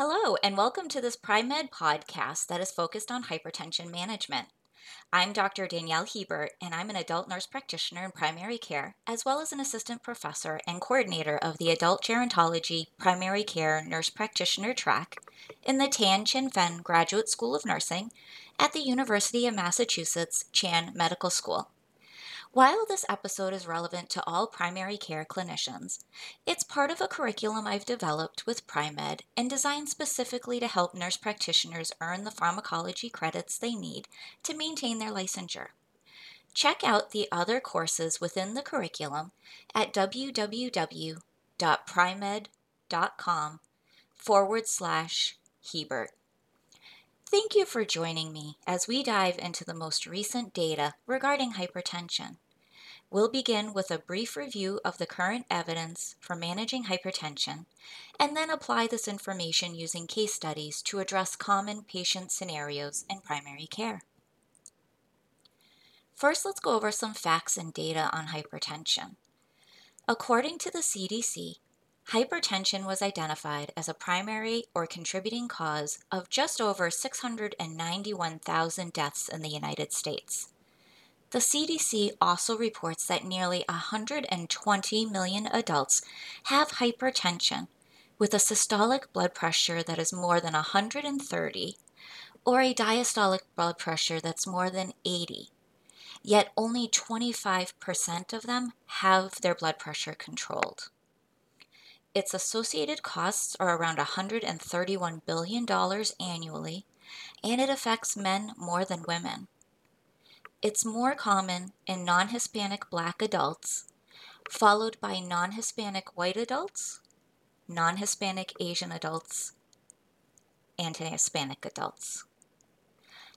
Hello, and welcome to this PriMed podcast that is focused on hypertension management. I'm Dr. Danielle Hebert, and I'm an adult nurse practitioner in primary care, as well as an assistant professor and coordinator of the Adult Gerontology Primary Care Nurse Practitioner track in the Tan Chingfen Graduate School of Nursing at the University of Massachusetts Chan Medical School. While this episode is relevant to all primary care clinicians, it's part of a curriculum I've developed with PriMed and designed specifically to help nurse practitioners earn the pharmacology credits they need to maintain their licensure. Check out the other courses within the curriculum at www.primed.com forward slash Hebert. Thank you for joining me as we dive into the most recent data regarding hypertension. We'll begin with a brief review of the current evidence for managing hypertension and then apply this information using case studies to address common patient scenarios in primary care. First, let's go over some facts and data on hypertension. According to the CDC, Hypertension was identified as a primary or contributing cause of just over 691,000 deaths in the United States. The CDC also reports that nearly 120 million adults have hypertension with a systolic blood pressure that is more than 130 or a diastolic blood pressure that's more than 80. Yet only 25% of them have their blood pressure controlled. Its associated costs are around $131 billion annually, and it affects men more than women. It's more common in non Hispanic black adults, followed by non Hispanic white adults, non Hispanic Asian adults, and Hispanic adults.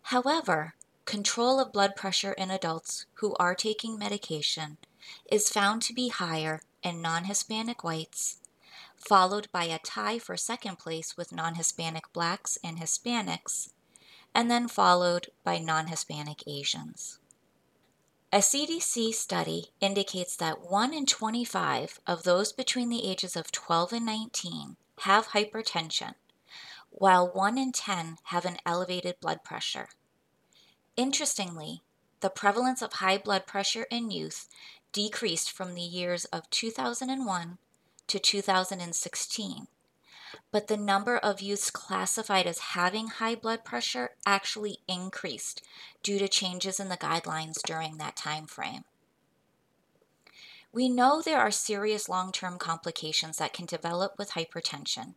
However, control of blood pressure in adults who are taking medication is found to be higher in non Hispanic whites followed by a tie for second place with non Hispanic blacks and Hispanics, and then followed by non Hispanic Asians. A CDC study indicates that 1 in 25 of those between the ages of 12 and 19 have hypertension, while 1 in 10 have an elevated blood pressure. Interestingly, the prevalence of high blood pressure in youth decreased from the years of 2001 to 2016. But the number of youths classified as having high blood pressure actually increased due to changes in the guidelines during that time frame. We know there are serious long term complications that can develop with hypertension,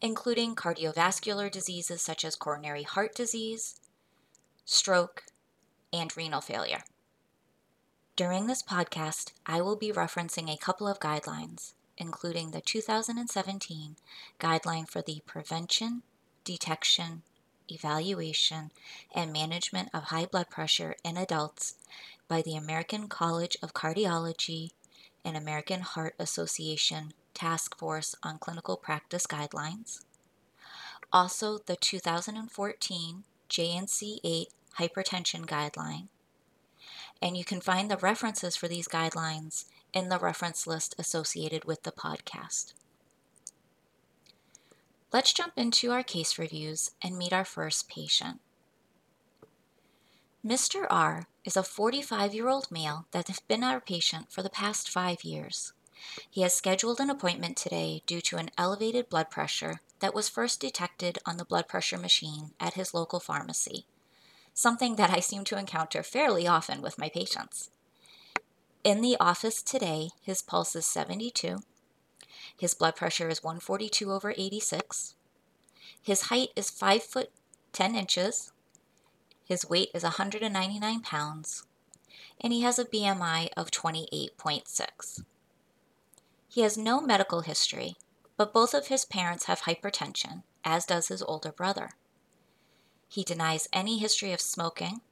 including cardiovascular diseases such as coronary heart disease, stroke, and renal failure. During this podcast, I will be referencing a couple of guidelines including the 2017 Guideline for the Prevention, Detection, Evaluation, and Management of High Blood Pressure in Adults by the American College of Cardiology and American Heart Association Task Force on Clinical Practice Guidelines. Also, the 2014 JNC 8 Hypertension Guideline. And you can find the references for these guidelines in the reference list associated with the podcast. Let's jump into our case reviews and meet our first patient. Mr. R is a 45 year old male that has been our patient for the past five years. He has scheduled an appointment today due to an elevated blood pressure that was first detected on the blood pressure machine at his local pharmacy, something that I seem to encounter fairly often with my patients. In the office today, his pulse is 72. His blood pressure is 142 over 86. His height is 5 foot 10 inches. His weight is 199 pounds. And he has a BMI of 28.6. He has no medical history, but both of his parents have hypertension, as does his older brother. He denies any history of smoking.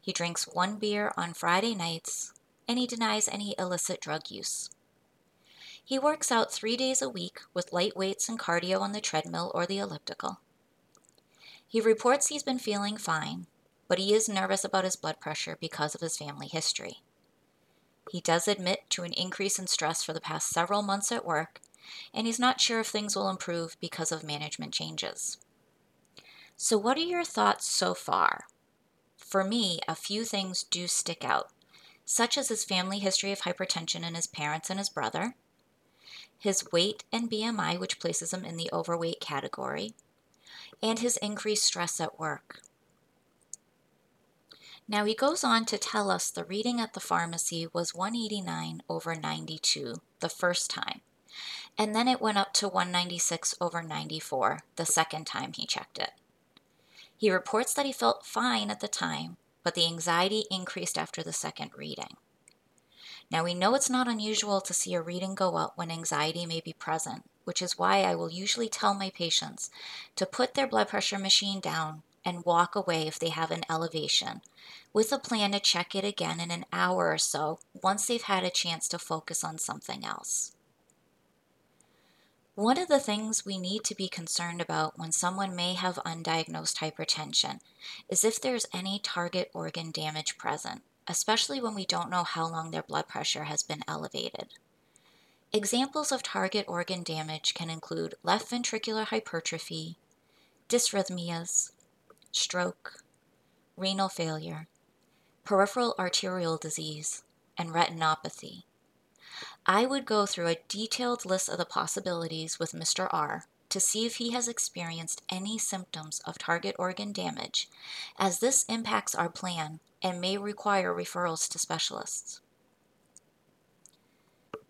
He drinks one beer on Friday nights and he denies any illicit drug use. He works out three days a week with light weights and cardio on the treadmill or the elliptical. He reports he's been feeling fine, but he is nervous about his blood pressure because of his family history. He does admit to an increase in stress for the past several months at work, and he's not sure if things will improve because of management changes. So, what are your thoughts so far? For me, a few things do stick out, such as his family history of hypertension in his parents and his brother, his weight and BMI, which places him in the overweight category, and his increased stress at work. Now he goes on to tell us the reading at the pharmacy was 189 over 92 the first time, and then it went up to 196 over 94 the second time he checked it. He reports that he felt fine at the time, but the anxiety increased after the second reading. Now, we know it's not unusual to see a reading go up when anxiety may be present, which is why I will usually tell my patients to put their blood pressure machine down and walk away if they have an elevation, with a plan to check it again in an hour or so once they've had a chance to focus on something else. One of the things we need to be concerned about when someone may have undiagnosed hypertension is if there's any target organ damage present, especially when we don't know how long their blood pressure has been elevated. Examples of target organ damage can include left ventricular hypertrophy, dysrhythmias, stroke, renal failure, peripheral arterial disease, and retinopathy. I would go through a detailed list of the possibilities with Mr. R to see if he has experienced any symptoms of target organ damage, as this impacts our plan and may require referrals to specialists.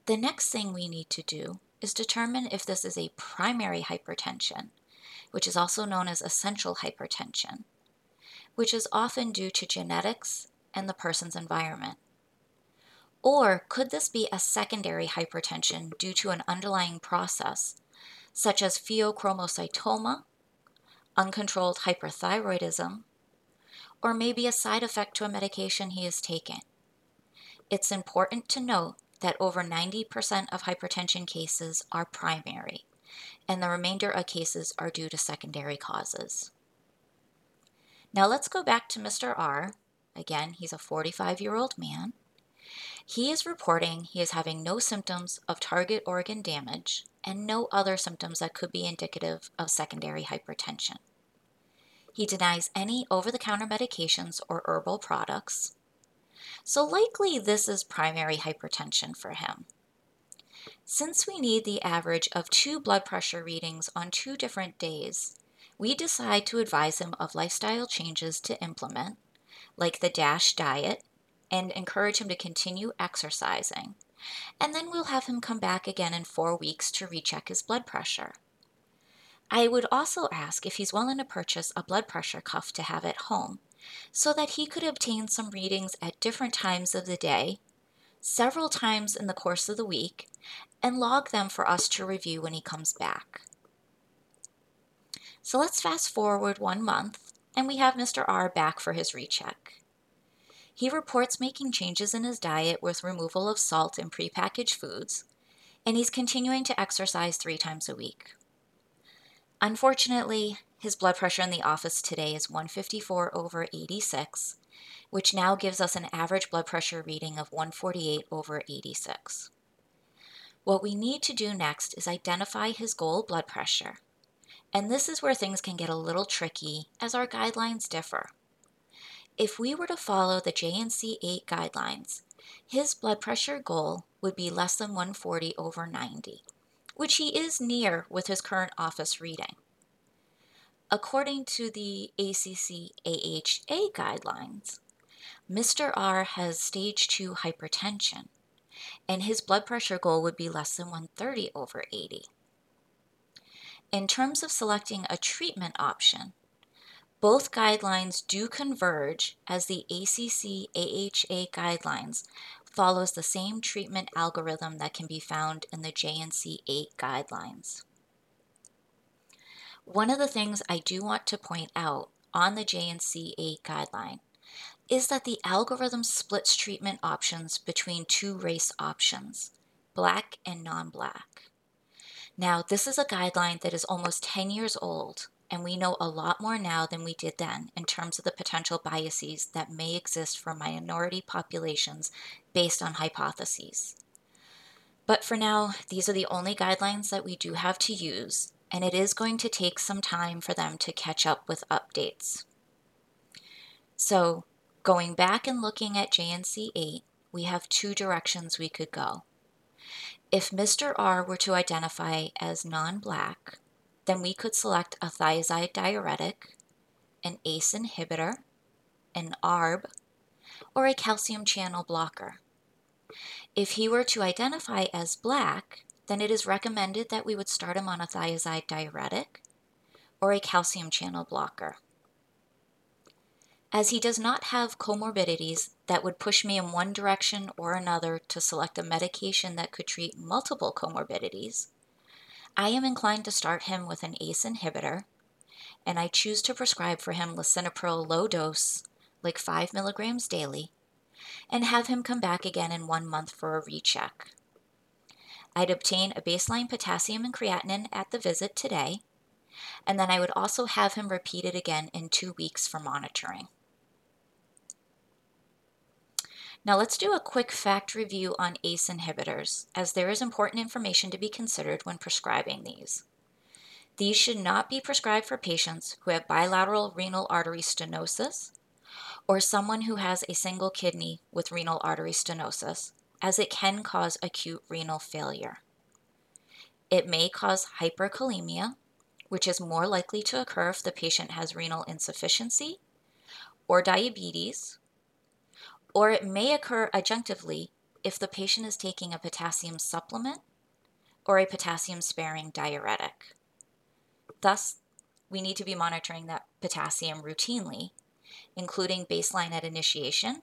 The next thing we need to do is determine if this is a primary hypertension, which is also known as essential hypertension, which is often due to genetics and the person's environment. Or could this be a secondary hypertension due to an underlying process, such as pheochromocytoma, uncontrolled hyperthyroidism, or maybe a side effect to a medication he is taking? It's important to note that over 90% of hypertension cases are primary, and the remainder of cases are due to secondary causes. Now let's go back to Mr. R. Again, he's a 45 year old man. He is reporting he is having no symptoms of target organ damage and no other symptoms that could be indicative of secondary hypertension. He denies any over the counter medications or herbal products. So, likely, this is primary hypertension for him. Since we need the average of two blood pressure readings on two different days, we decide to advise him of lifestyle changes to implement, like the DASH diet and encourage him to continue exercising. And then we'll have him come back again in four weeks to recheck his blood pressure. I would also ask if he's willing to purchase a blood pressure cuff to have at home so that he could obtain some readings at different times of the day, several times in the course of the week, and log them for us to review when he comes back. So let's fast forward one month, and we have Mr. R back for his recheck. He reports making changes in his diet with removal of salt and prepackaged foods, and he's continuing to exercise three times a week. Unfortunately, his blood pressure in the office today is 154 over 86, which now gives us an average blood pressure reading of 148 over 86. What we need to do next is identify his goal blood pressure. And this is where things can get a little tricky as our guidelines differ. If we were to follow the JNC 8 guidelines, his blood pressure goal would be less than 140 over 90, which he is near with his current office reading. According to the ACC AHA guidelines, Mr. R has stage 2 hypertension, and his blood pressure goal would be less than 130 over 80. In terms of selecting a treatment option, both guidelines do converge as the ACC AHA guidelines follows the same treatment algorithm that can be found in the JNC 8 guidelines. One of the things I do want to point out on the JNC 8 guideline is that the algorithm splits treatment options between two race options, black and non black. Now, this is a guideline that is almost 10 years old and we know a lot more now than we did then in terms of the potential biases that may exist for minority populations based on hypotheses. But for now, these are the only guidelines that we do have to use, and it is going to take some time for them to catch up with updates. So, going back and looking at JNC 8, we have two directions we could go. If Mr. R were to identify as non black, then we could select a thiazide diuretic, an ACE inhibitor, an ARB, or a calcium channel blocker. If he were to identify as black, then it is recommended that we would start him on a thiazide diuretic or a calcium channel blocker. As he does not have comorbidities that would push me in one direction or another to select a medication that could treat multiple comorbidities, I am inclined to start him with an ACE inhibitor, and I choose to prescribe for him lisinopril low dose, like 5 milligrams daily, and have him come back again in one month for a recheck. I'd obtain a baseline potassium and creatinine at the visit today, and then I would also have him repeat it again in two weeks for monitoring. Now let's do a quick fact review on ACE inhibitors, as there is important information to be considered when prescribing these. These should not be prescribed for patients who have bilateral renal artery stenosis or someone who has a single kidney with renal artery stenosis, as it can cause acute renal failure. It may cause hyperkalemia, which is more likely to occur if the patient has renal insufficiency, or diabetes, or it may occur adjunctively if the patient is taking a potassium supplement or a potassium sparing diuretic. Thus, we need to be monitoring that potassium routinely, including baseline at initiation,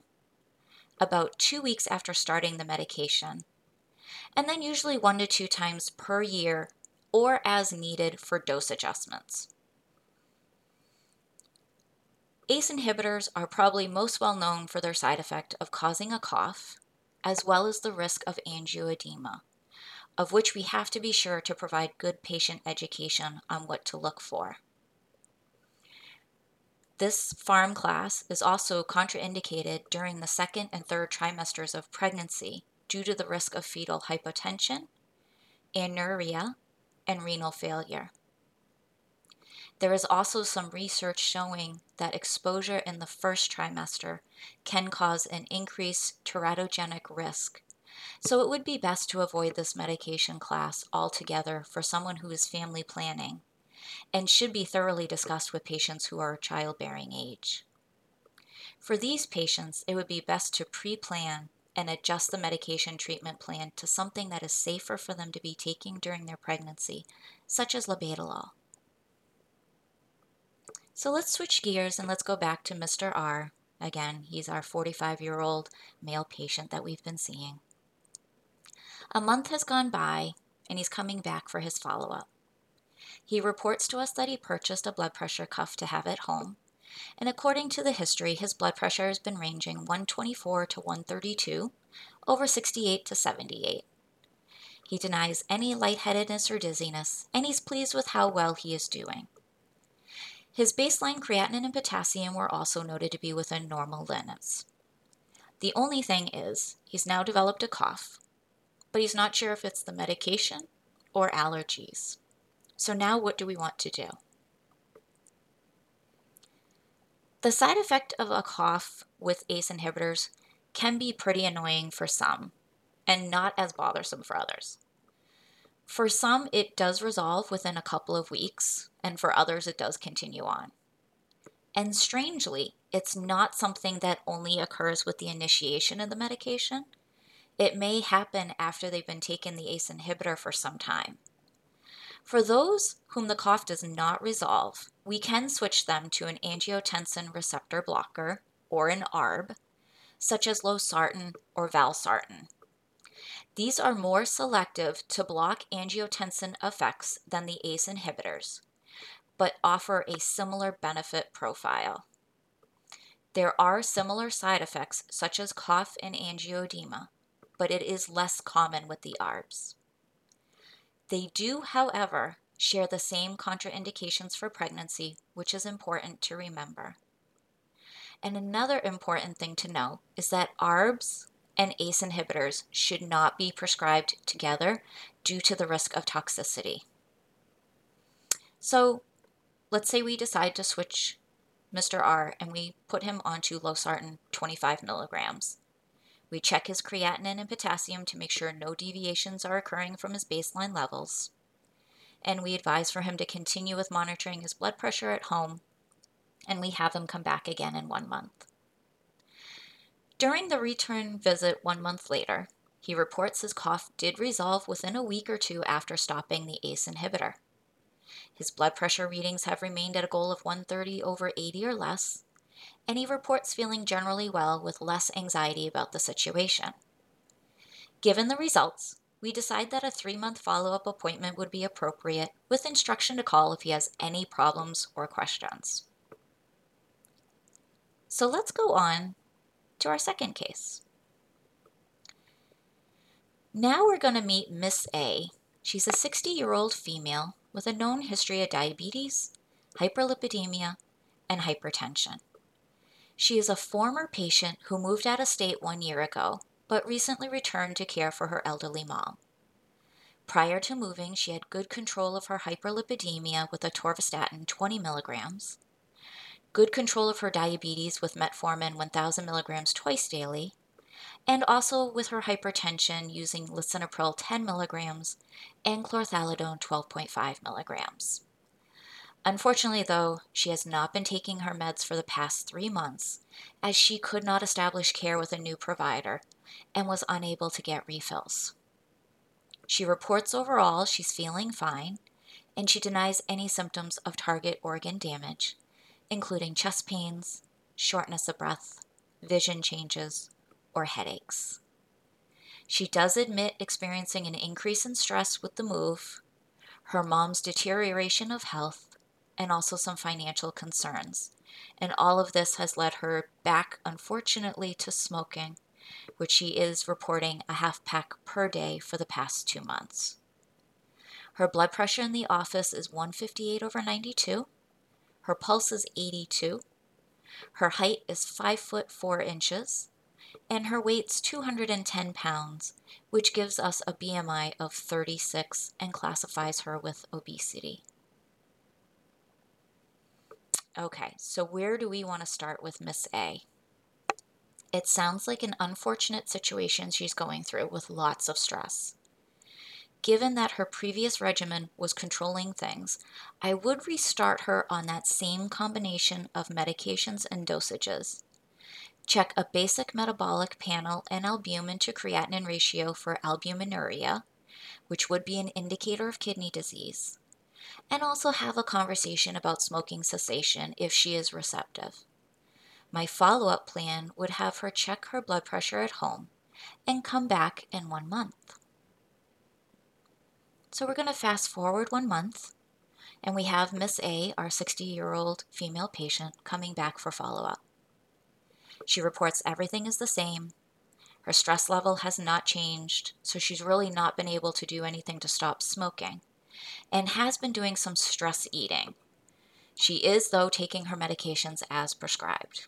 about two weeks after starting the medication, and then usually one to two times per year or as needed for dose adjustments. ACE inhibitors are probably most well known for their side effect of causing a cough, as well as the risk of angioedema, of which we have to be sure to provide good patient education on what to look for. This pharm class is also contraindicated during the second and third trimesters of pregnancy due to the risk of fetal hypotension, anuria, and renal failure. There is also some research showing that exposure in the first trimester can cause an increased teratogenic risk. So it would be best to avoid this medication class altogether for someone who is family planning and should be thoroughly discussed with patients who are childbearing age. For these patients, it would be best to pre plan and adjust the medication treatment plan to something that is safer for them to be taking during their pregnancy, such as labetalol. So let's switch gears and let's go back to Mr. R. Again, he's our 45 year old male patient that we've been seeing. A month has gone by and he's coming back for his follow up. He reports to us that he purchased a blood pressure cuff to have at home, and according to the history, his blood pressure has been ranging 124 to 132, over 68 to 78. He denies any lightheadedness or dizziness, and he's pleased with how well he is doing. His baseline creatinine and potassium were also noted to be within normal limits. The only thing is, he's now developed a cough, but he's not sure if it's the medication or allergies. So now what do we want to do? The side effect of a cough with ACE inhibitors can be pretty annoying for some and not as bothersome for others. For some, it does resolve within a couple of weeks, and for others, it does continue on. And strangely, it's not something that only occurs with the initiation of the medication. It may happen after they've been taking the ACE inhibitor for some time. For those whom the cough does not resolve, we can switch them to an angiotensin receptor blocker or an ARB, such as losartan or valsartan. These are more selective to block angiotensin effects than the ACE inhibitors, but offer a similar benefit profile. There are similar side effects such as cough and angioedema, but it is less common with the ARBs. They do, however, share the same contraindications for pregnancy, which is important to remember. And another important thing to know is that ARBs and ACE inhibitors should not be prescribed together due to the risk of toxicity. So let's say we decide to switch Mr. R and we put him onto losartan 25 milligrams. We check his creatinine and potassium to make sure no deviations are occurring from his baseline levels. And we advise for him to continue with monitoring his blood pressure at home, and we have him come back again in one month. During the return visit one month later, he reports his cough did resolve within a week or two after stopping the ACE inhibitor. His blood pressure readings have remained at a goal of 130 over 80 or less, and he reports feeling generally well with less anxiety about the situation. Given the results, we decide that a three month follow up appointment would be appropriate with instruction to call if he has any problems or questions. So let's go on to our second case. Now we're going to meet Miss A. She's a 60 year old female with a known history of diabetes, hyperlipidemia, and hypertension. She is a former patient who moved out of state one year ago, but recently returned to care for her elderly mom. Prior to moving, she had good control of her hyperlipidemia with atorvastatin 20 milligrams, good control of her diabetes with metformin 1000 milligrams twice daily, and also with her hypertension using lisinopril 10 milligrams and chlorthalidone 12.5 milligrams. Unfortunately, though, she has not been taking her meds for the past three months as she could not establish care with a new provider and was unable to get refills. She reports overall she's feeling fine and she denies any symptoms of target organ damage, including chest pains, shortness of breath, vision changes, or headaches. She does admit experiencing an increase in stress with the move, her mom's deterioration of health, and also some financial concerns. And all of this has led her back, unfortunately, to smoking, which she is reporting a half pack per day for the past two months. Her blood pressure in the office is 158 over 92. Her pulse is 82. Her height is 5 foot 4 inches and her weight's 210 pounds, which gives us a BMI of 36 and classifies her with obesity. Okay, so where do we want to start with Miss A? It sounds like an unfortunate situation she's going through with lots of stress. Given that her previous regimen was controlling things, I would restart her on that same combination of medications and dosages Check a basic metabolic panel and albumin to creatinine ratio for albuminuria, which would be an indicator of kidney disease, and also have a conversation about smoking cessation if she is receptive. My follow up plan would have her check her blood pressure at home and come back in one month. So we're going to fast forward one month, and we have Miss A, our 60 year old female patient, coming back for follow up. She reports everything is the same. Her stress level has not changed, so she's really not been able to do anything to stop smoking and has been doing some stress eating. She is, though, taking her medications as prescribed.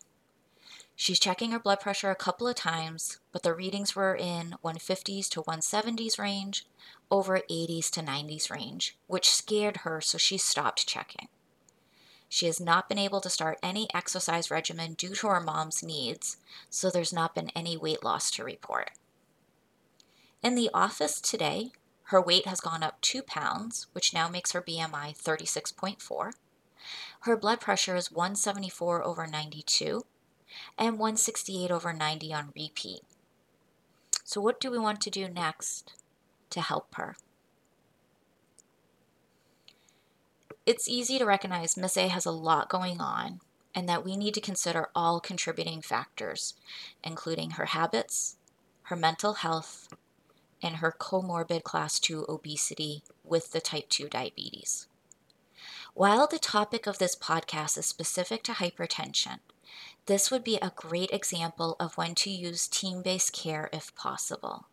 She's checking her blood pressure a couple of times, but the readings were in 150s to 170s range, over 80s to 90s range, which scared her, so she stopped checking. She has not been able to start any exercise regimen due to her mom's needs, so there's not been any weight loss to report. In the office today, her weight has gone up two pounds, which now makes her BMI 36.4. Her blood pressure is 174 over 92 and 168 over 90 on repeat. So, what do we want to do next to help her? It's easy to recognize Miss A has a lot going on and that we need to consider all contributing factors, including her habits, her mental health, and her comorbid class 2 obesity with the type 2 diabetes. While the topic of this podcast is specific to hypertension, this would be a great example of when to use team based care if possible.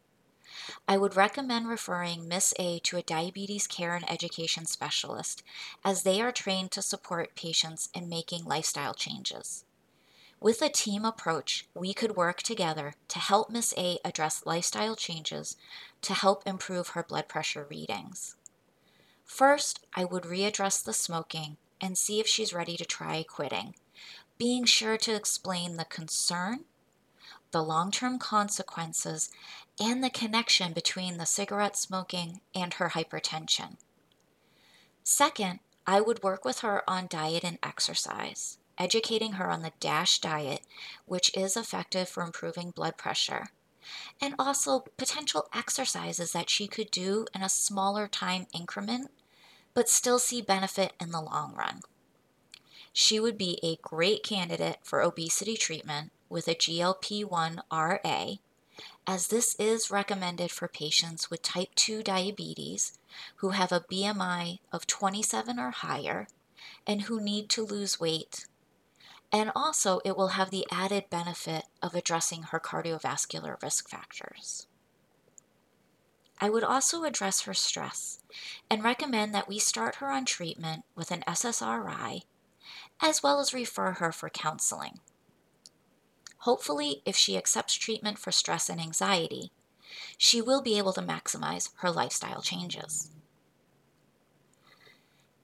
I would recommend referring Miss A to a diabetes care and education specialist, as they are trained to support patients in making lifestyle changes. With a team approach, we could work together to help Miss A address lifestyle changes to help improve her blood pressure readings. First, I would readdress the smoking and see if she's ready to try quitting, being sure to explain the concern, the long term consequences, and the connection between the cigarette smoking and her hypertension. Second, I would work with her on diet and exercise, educating her on the DASH diet, which is effective for improving blood pressure, and also potential exercises that she could do in a smaller time increment, but still see benefit in the long run. She would be a great candidate for obesity treatment with a GLP 1 RA, as this is recommended for patients with type 2 diabetes who have a BMI of 27 or higher and who need to lose weight. And also, it will have the added benefit of addressing her cardiovascular risk factors. I would also address her stress and recommend that we start her on treatment with an SSRI, as well as refer her for counseling. Hopefully, if she accepts treatment for stress and anxiety, she will be able to maximize her lifestyle changes.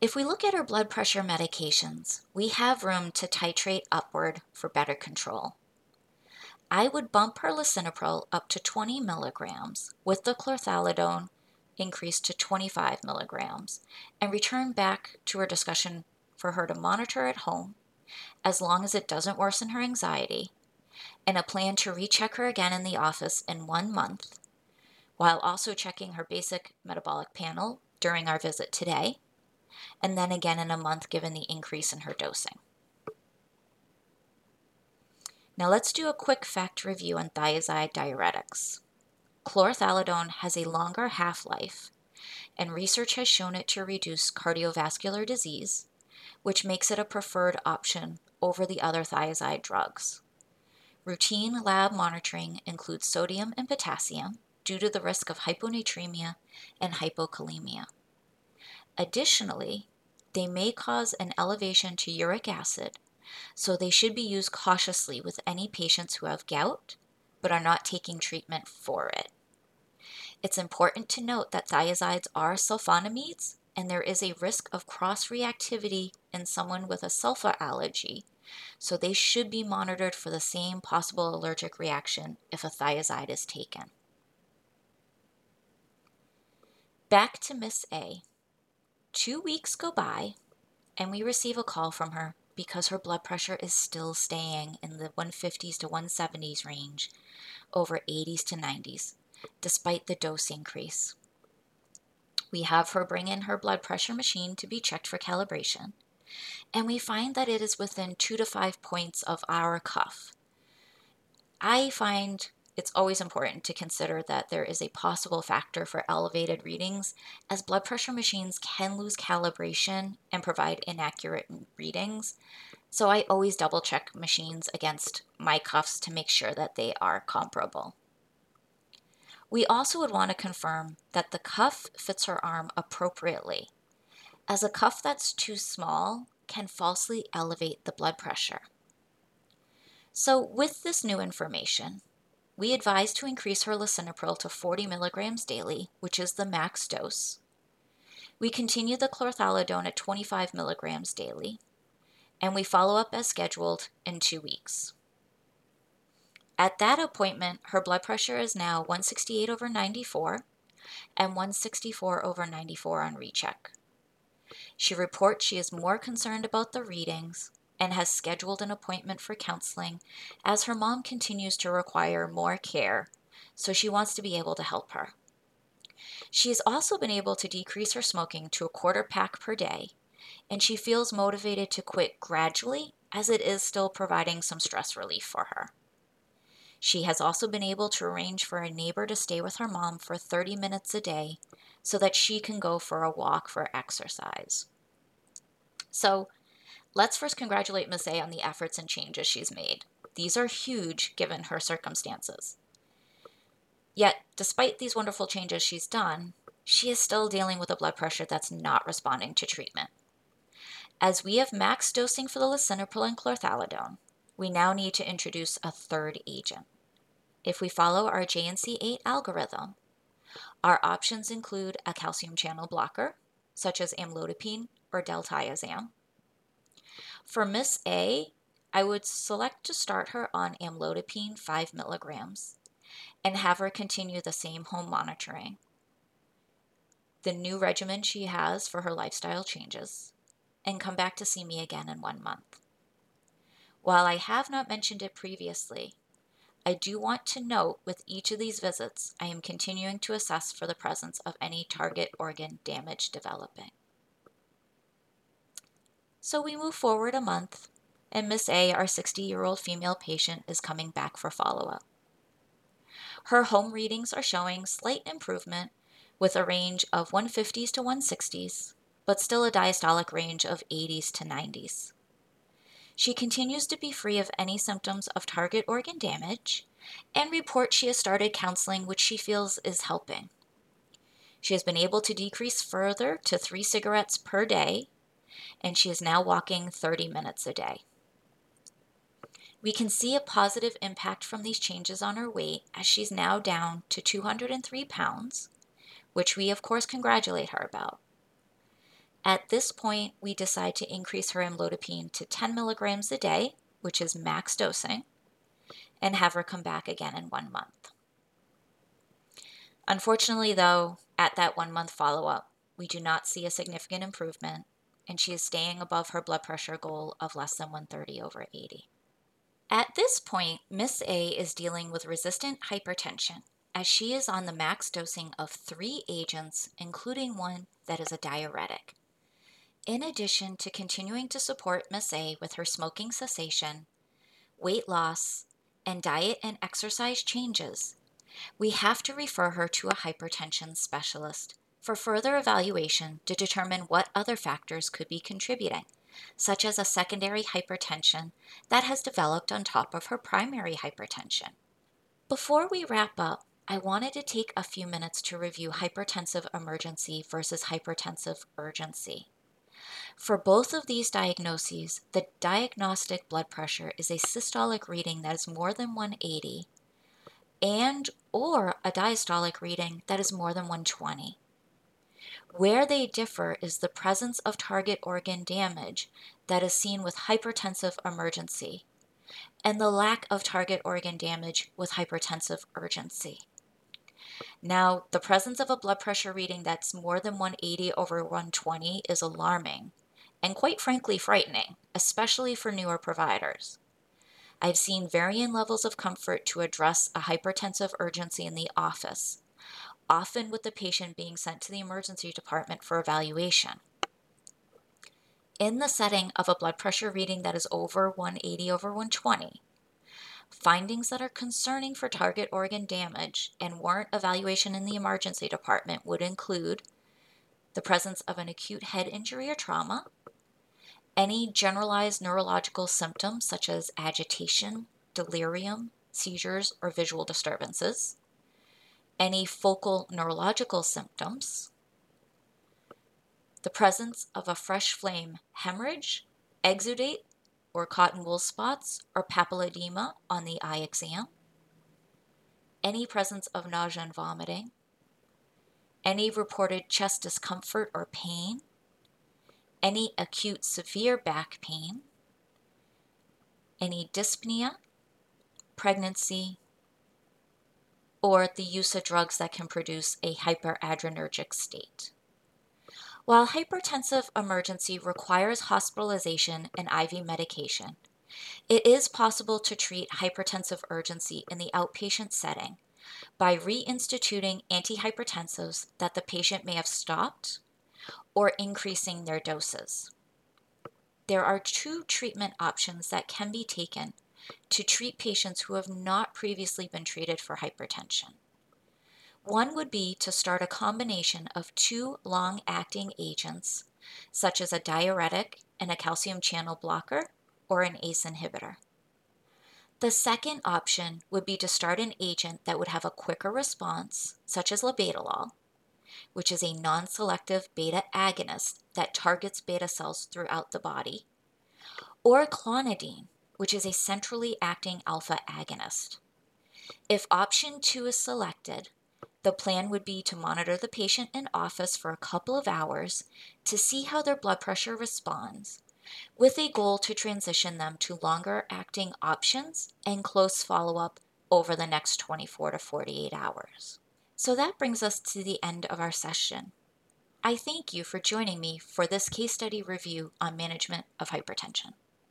If we look at her blood pressure medications, we have room to titrate upward for better control. I would bump her lisinopril up to 20 milligrams with the chlorthalidone increased to 25 milligrams and return back to our discussion for her to monitor at home as long as it doesn't worsen her anxiety and a plan to recheck her again in the office in one month, while also checking her basic metabolic panel during our visit today, and then again in a month given the increase in her dosing. Now let's do a quick fact review on thiazide diuretics. Chlorthalidone has a longer half-life, and research has shown it to reduce cardiovascular disease, which makes it a preferred option over the other thiazide drugs. Routine lab monitoring includes sodium and potassium due to the risk of hyponatremia and hypokalemia. Additionally, they may cause an elevation to uric acid, so they should be used cautiously with any patients who have gout but are not taking treatment for it. It's important to note that thiazides are sulfonamides and there is a risk of cross reactivity in someone with a sulfa allergy so they should be monitored for the same possible allergic reaction if a thiazide is taken. Back to Miss A. Two weeks go by, and we receive a call from her because her blood pressure is still staying in the 150s to 170s range, over 80s to 90s, despite the dose increase. We have her bring in her blood pressure machine to be checked for calibration, and we find that it is within two to five points of our cuff. I find it's always important to consider that there is a possible factor for elevated readings, as blood pressure machines can lose calibration and provide inaccurate readings. So I always double check machines against my cuffs to make sure that they are comparable. We also would want to confirm that the cuff fits her arm appropriately as a cuff that's too small can falsely elevate the blood pressure. So, with this new information, we advise to increase her lisinopril to 40 milligrams daily, which is the max dose. We continue the chlorthalidone at 25 milligrams daily, and we follow up as scheduled in two weeks. At that appointment, her blood pressure is now 168 over 94 and 164 over 94 on recheck. She reports she is more concerned about the readings and has scheduled an appointment for counseling as her mom continues to require more care, so she wants to be able to help her. She has also been able to decrease her smoking to a quarter pack per day, and she feels motivated to quit gradually as it is still providing some stress relief for her. She has also been able to arrange for a neighbor to stay with her mom for 30 minutes a day so that she can go for a walk for exercise. So, let's first congratulate Miss A on the efforts and changes she's made. These are huge given her circumstances. Yet, despite these wonderful changes she's done, she is still dealing with a blood pressure that's not responding to treatment. As we have max dosing for the lisinopril and chlorthalidone, we now need to introduce a third agent. If we follow our JNC8 algorithm, our options include a calcium channel blocker, such as amlodipine or diltiazem. For Miss A, I would select to start her on amlodipine 5 milligrams and have her continue the same home monitoring. The new regimen she has for her lifestyle changes, and come back to see me again in one month. While I have not mentioned it previously, I do want to note with each of these visits, I am continuing to assess for the presence of any target organ damage developing. So we move forward a month, and Miss A, our 60 year old female patient, is coming back for follow up. Her home readings are showing slight improvement with a range of 150s to 160s, but still a diastolic range of 80s to 90s. She continues to be free of any symptoms of target organ damage and reports she has started counseling, which she feels is helping. She has been able to decrease further to three cigarettes per day, and she is now walking 30 minutes a day. We can see a positive impact from these changes on her weight as she's now down to 203 pounds, which we of course congratulate her about. At this point, we decide to increase her amlodipine to 10 milligrams a day, which is max dosing, and have her come back again in one month. Unfortunately, though, at that one month follow up, we do not see a significant improvement, and she is staying above her blood pressure goal of less than 130 over 80. At this point, Miss A is dealing with resistant hypertension as she is on the max dosing of three agents, including one that is a diuretic. In addition to continuing to support Miss A with her smoking cessation, weight loss, and diet and exercise changes, we have to refer her to a hypertension specialist for further evaluation to determine what other factors could be contributing, such as a secondary hypertension that has developed on top of her primary hypertension. Before we wrap up, I wanted to take a few minutes to review hypertensive emergency versus hypertensive urgency. For both of these diagnoses, the diagnostic blood pressure is a systolic reading that is more than 180 and or a diastolic reading that is more than 120. Where they differ is the presence of target organ damage that is seen with hypertensive emergency and the lack of target organ damage with hypertensive urgency. Now, the presence of a blood pressure reading that's more than 180 over 120 is alarming and quite frankly frightening, especially for newer providers. I've seen varying levels of comfort to address a hypertensive urgency in the office, often with the patient being sent to the emergency department for evaluation. In the setting of a blood pressure reading that is over 180 over 120, findings that are concerning for target organ damage and warrant evaluation in the emergency department would include the presence of an acute head injury or trauma, any generalized neurological symptoms such as agitation, delirium, seizures, or visual disturbances, any focal neurological symptoms, the presence of a fresh flame hemorrhage, exudate, or cotton wool spots or papilledema on the eye exam, any presence of nausea and vomiting, any reported chest discomfort or pain, any acute severe back pain, any dyspnea, pregnancy, or the use of drugs that can produce a hyperadrenergic state. While hypertensive emergency requires hospitalization and IV medication, it is possible to treat hypertensive urgency in the outpatient setting by reinstituting antihypertensives that the patient may have stopped or increasing their doses. There are two treatment options that can be taken to treat patients who have not previously been treated for hypertension. One would be to start a combination of two long acting agents, such as a diuretic and a calcium channel blocker or an ACE inhibitor. The second option would be to start an agent that would have a quicker response, such as labetalol, which is a non selective beta agonist that targets beta cells throughout the body, or clonidine, which is a centrally acting alpha agonist. If option two is selected, the plan would be to monitor the patient in office for a couple of hours to see how their blood pressure responds, with a goal to transition them to longer acting options and close follow up over the next 24 to 48 hours. So that brings us to the end of our session. I thank you for joining me for this case study review on management of hypertension.